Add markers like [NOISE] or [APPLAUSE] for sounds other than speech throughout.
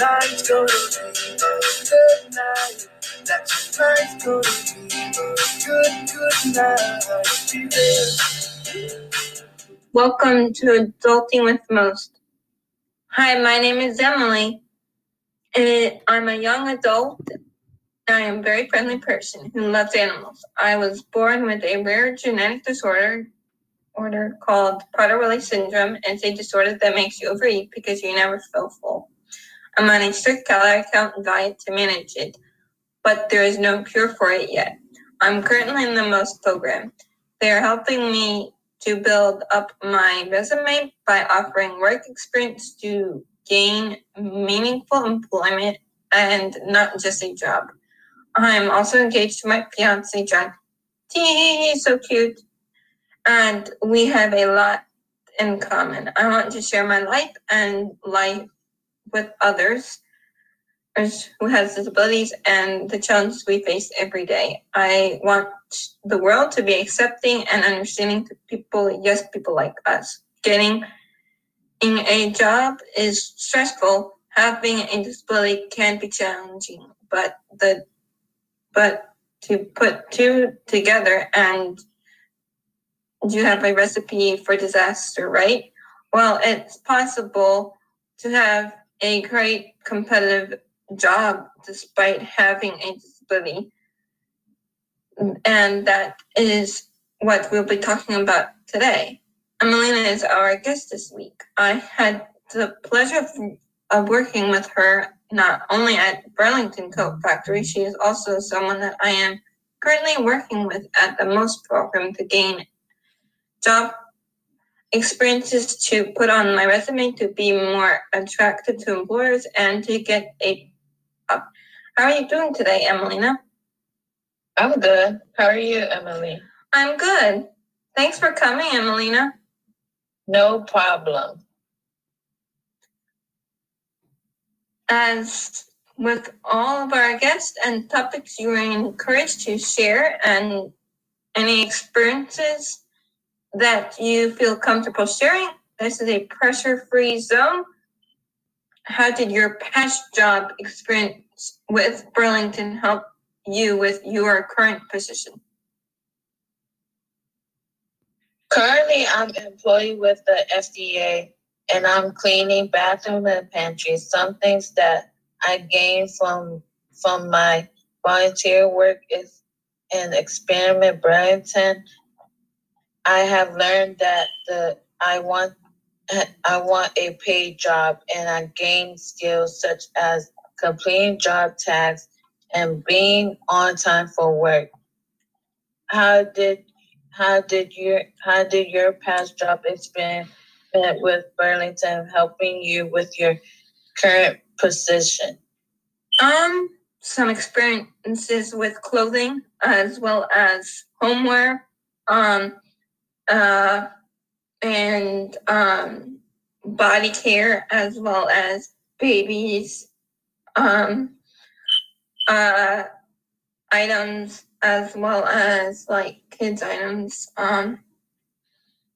night's gonna be a good night. That tonight's gonna be a good, good night. Welcome to Adulting with Most. Hi, my name is Emily. And I'm a young adult. I am a very friendly person who loves animals. I was born with a rare genetic disorder order called Prader-Willi syndrome. It's a disorder that makes you overeat because you never feel full. I'm on a strict calorie count diet to manage it, but there is no cure for it yet. I'm currently in the MOST program. They are helping me to build up my resume by offering work experience to gain meaningful employment and not just a job. I'm also engaged to my fiance, John. He's so cute. And we have a lot in common. I want to share my life and life with others who has disabilities and the challenges we face every day. I want the world to be accepting and understanding to people, yes, people like us. Getting in a job is stressful. Having a disability can be challenging, but the but to put two together and you have a recipe for disaster, right? Well, it's possible to have a great competitive job despite having a disability. And that is what we'll be talking about today. Emelina is our guest this week. I had the pleasure of, of working with her not only at Burlington Coat Factory, she is also someone that I am currently working with at the MOST program to gain job experiences to put on my resume to be more attractive to employers and to get a up. How are you doing today, Emelina? I'm good. How are you, Emily? I'm good. Thanks for coming, Emelina. No problem. As with all of our guests and topics, you are encouraged to share and any experiences that you feel comfortable sharing. This is a pressure free zone. How did your past job experience with Burlington help you with your current position? Currently, I'm employed with the FDA and I'm cleaning bathroom and pantry. Some things that I gained from from my volunteer work is an experiment Burlington I have learned that the I want [LAUGHS] I want a paid job and I gain skills such as completing job tasks and being on time for work. How did how did your how did your past job experience with Burlington helping you with your current position? Um, some experiences with clothing as well as homeware. Um, uh, and um, body care as well as babies um, uh, items as well as like kids items um,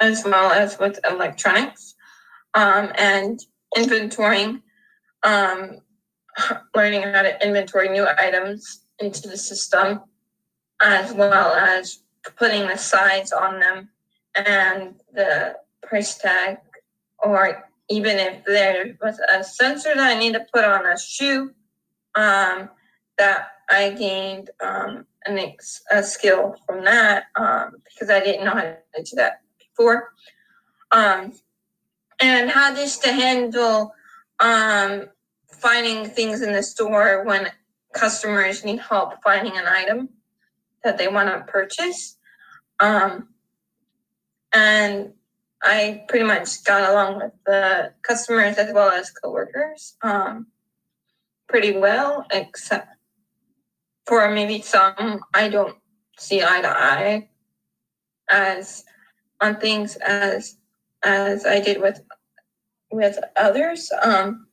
as well as with electronics um, and inventorying um, learning how to inventory new items into the system as well as putting the size on them and the price tag, or even if there was a sensor that I need to put on a shoe, um, that I gained um, an ex- a skill from that um, because I didn't know how to do that before. Um, and how just to handle um, finding things in the store when customers need help finding an item that they want to purchase. Um, and I pretty much got along with the customers as well as coworkers um, pretty well, except for maybe some I don't see eye to eye as on things as as I did with with others. Um,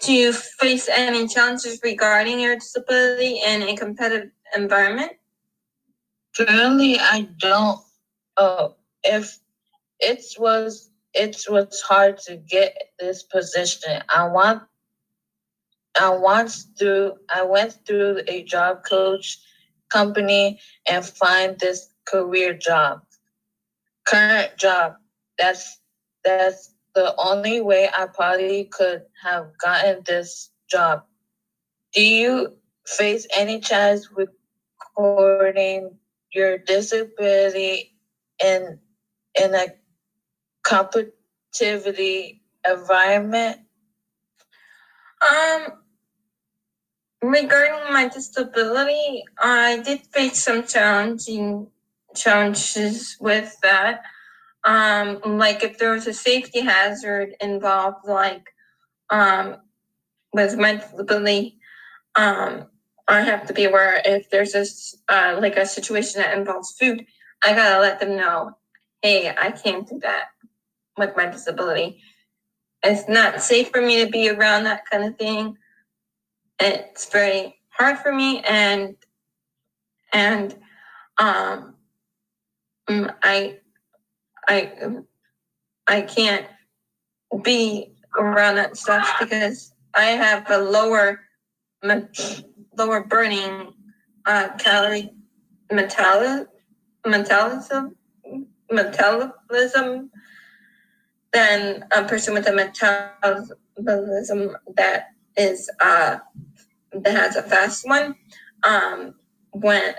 do you face any challenges regarding your disability in a competitive environment? Currently, I don't uh, if it was it was hard to get this position. I want I once through I went through a job coach company and find this career job. Current job. That's that's the only way I probably could have gotten this job. Do you face any challenge with recording your disability in in a competitivity environment? Um, regarding my disability, I did face some challenging challenges with that. Um, like if there was a safety hazard involved, like um, with my disability, um, I have to be aware if there's a uh, like a situation that involves food, I gotta let them know, hey, I can't do that with my disability. It's not safe for me to be around that kind of thing. It's very hard for me, and and um, mm, I I I can't be around that stuff because I have a lower lower burning uh, calorie metal metabolism metabolism than a person with a metabolism that is uh, that has a fast one. Um, when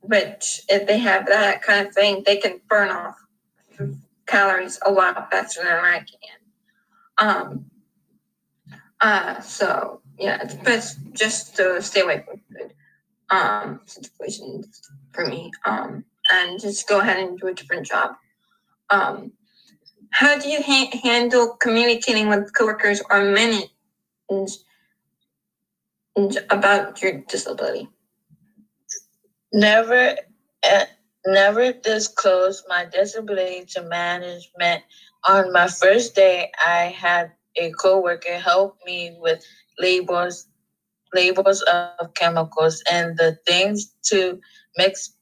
which if they have that kind of thing, they can burn off calories a lot faster than I can. Um, uh, so yeah, best just to stay away from food um, situations for me, um, and just go ahead and do a different job. Um, how do you ha- handle communicating with coworkers or managers about your disability? Never, uh, never disclose my disability to management. On my first day, I had a coworker help me with labels labels of chemicals and the things to mix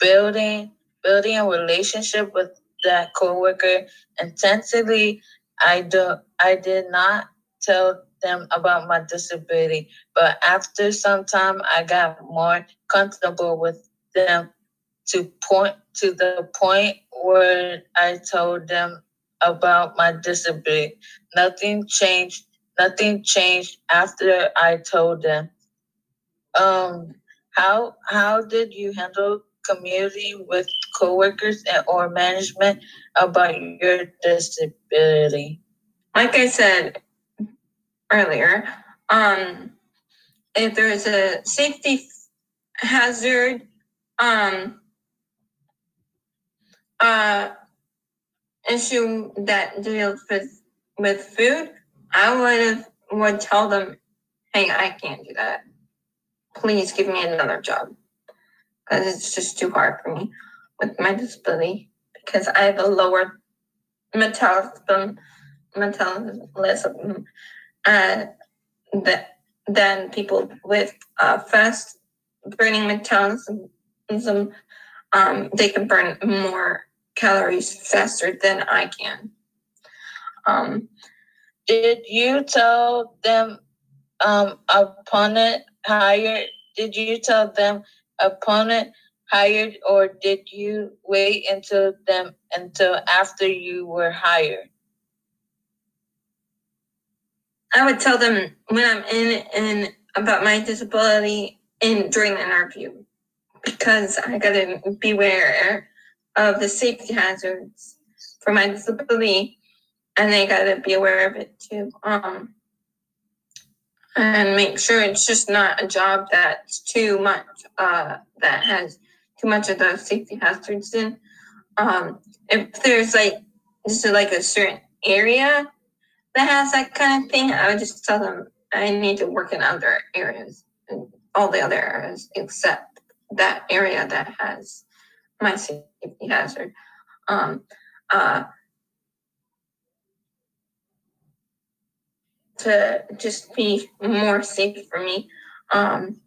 building building a relationship with that coworker intensively i do i did not tell them about my disability but after some time i got more comfortable with them to point to the point where i told them about my disability nothing changed nothing changed after I told them. Um, how how did you handle community with coworkers and, or management about your disability? Like I said earlier, um, if there is a safety hazard, um, uh, issue that deals with with food, I would have would tell them, "Hey, I can't do that. Please give me another job it's just too hard for me with my disability because I have a lower metabolism metabolism uh, that than people with uh, fast burning metabolism. Um, they can burn more calories faster than I can. Um, did you tell them um, opponent hired? Did you tell them opponent hired, or did you wait until them until after you were hired? I would tell them when I'm in and about my disability in during the interview because I gotta beware of the safety hazards for my disability and they got to be aware of it too. Um, and make sure it's just not a job that's too much, uh, that has too much of the safety hazards in. Um, if there's like just like a certain area that has that kind of thing, I would just tell them I need to work in other areas, and all the other areas except that area that has my safety hazard. Um, uh, to just be more safe for me um,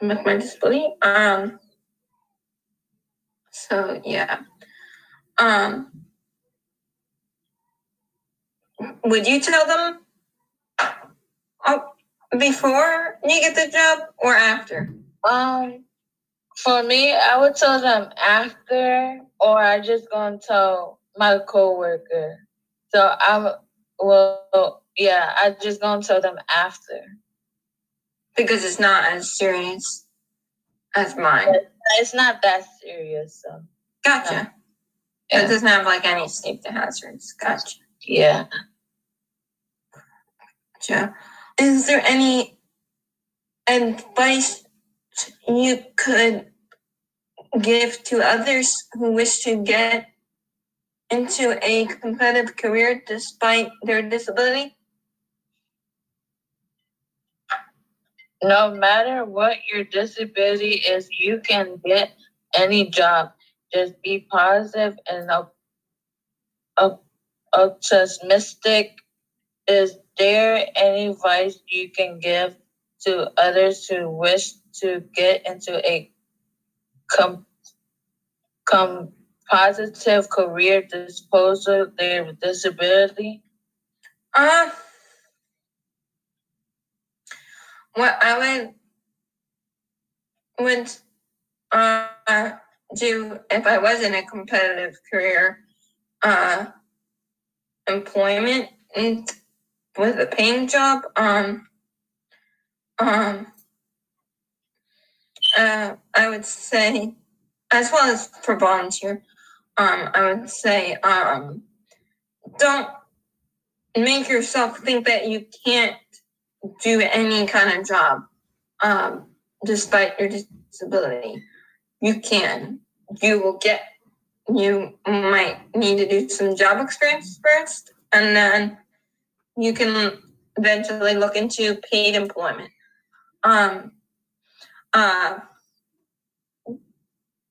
with my disability. Um, so yeah. Um, would you tell them oh, before you get the job or after? Um, for me, I would tell them after, or I just gonna tell my coworker. So I'm well, yeah, I just gonna tell them after. Because it's not as serious as mine. It's not that serious, so Gotcha. Yeah. It doesn't have like any safety hazards. Gotcha. yeah. Gotcha. Is there any advice you could give to others who wish to get into a competitive career despite their disability? No matter what your disability is, you can get any job. Just be positive and op- op- optimistic. Is there any advice you can give to others who wish to get into a com- com- positive career of their disability? Uh, what I would would uh, do if I was in a competitive career, uh, employment and with a paying job, um, um, uh, I would say, as well as for volunteer, um, I would say, um, don't make yourself think that you can't do any kind of job um, despite your disability. You can. You will get, you might need to do some job experience first, and then you can eventually look into paid employment. Um, uh,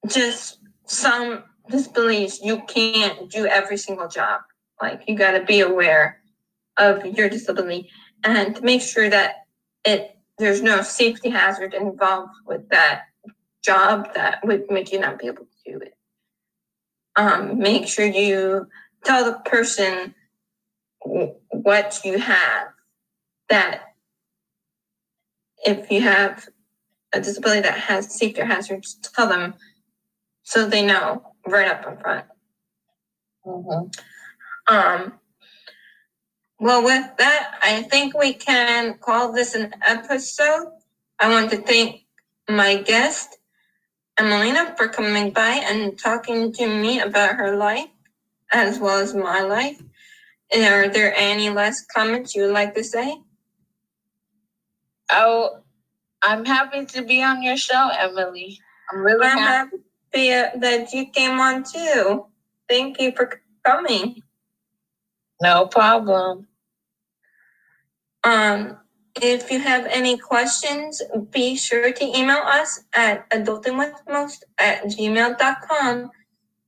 just some disabilities, you can't do every single job. Like, you got to be aware of your disability and to make sure that it there's no safety hazard involved with that job that would make you not be able to do it. Um, make sure you tell the person what you have. That if you have a disability that has safety hazards, tell them so they know right up in front. Mm-hmm. Um, well, with that, I think we can call this an episode. I want to thank my guest, Emelina, for coming by and talking to me about her life as well as my life. Are there any last comments you would like to say? Oh, I'm happy to be on your show, Emily. I'm really I'm happy. happy that you came on too. Thank you for coming. No problem. Um, if you have any questions, be sure to email us at adultingwithmost at gmail.com.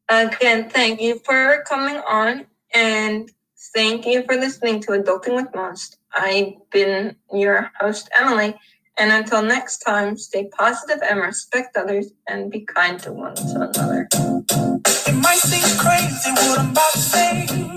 Again, thank you for coming on and thank you for listening to Adulting with Most. I've been your host, Emily, and until next time, stay positive and respect others and be kind to one another. It might seem crazy what I'm about to say.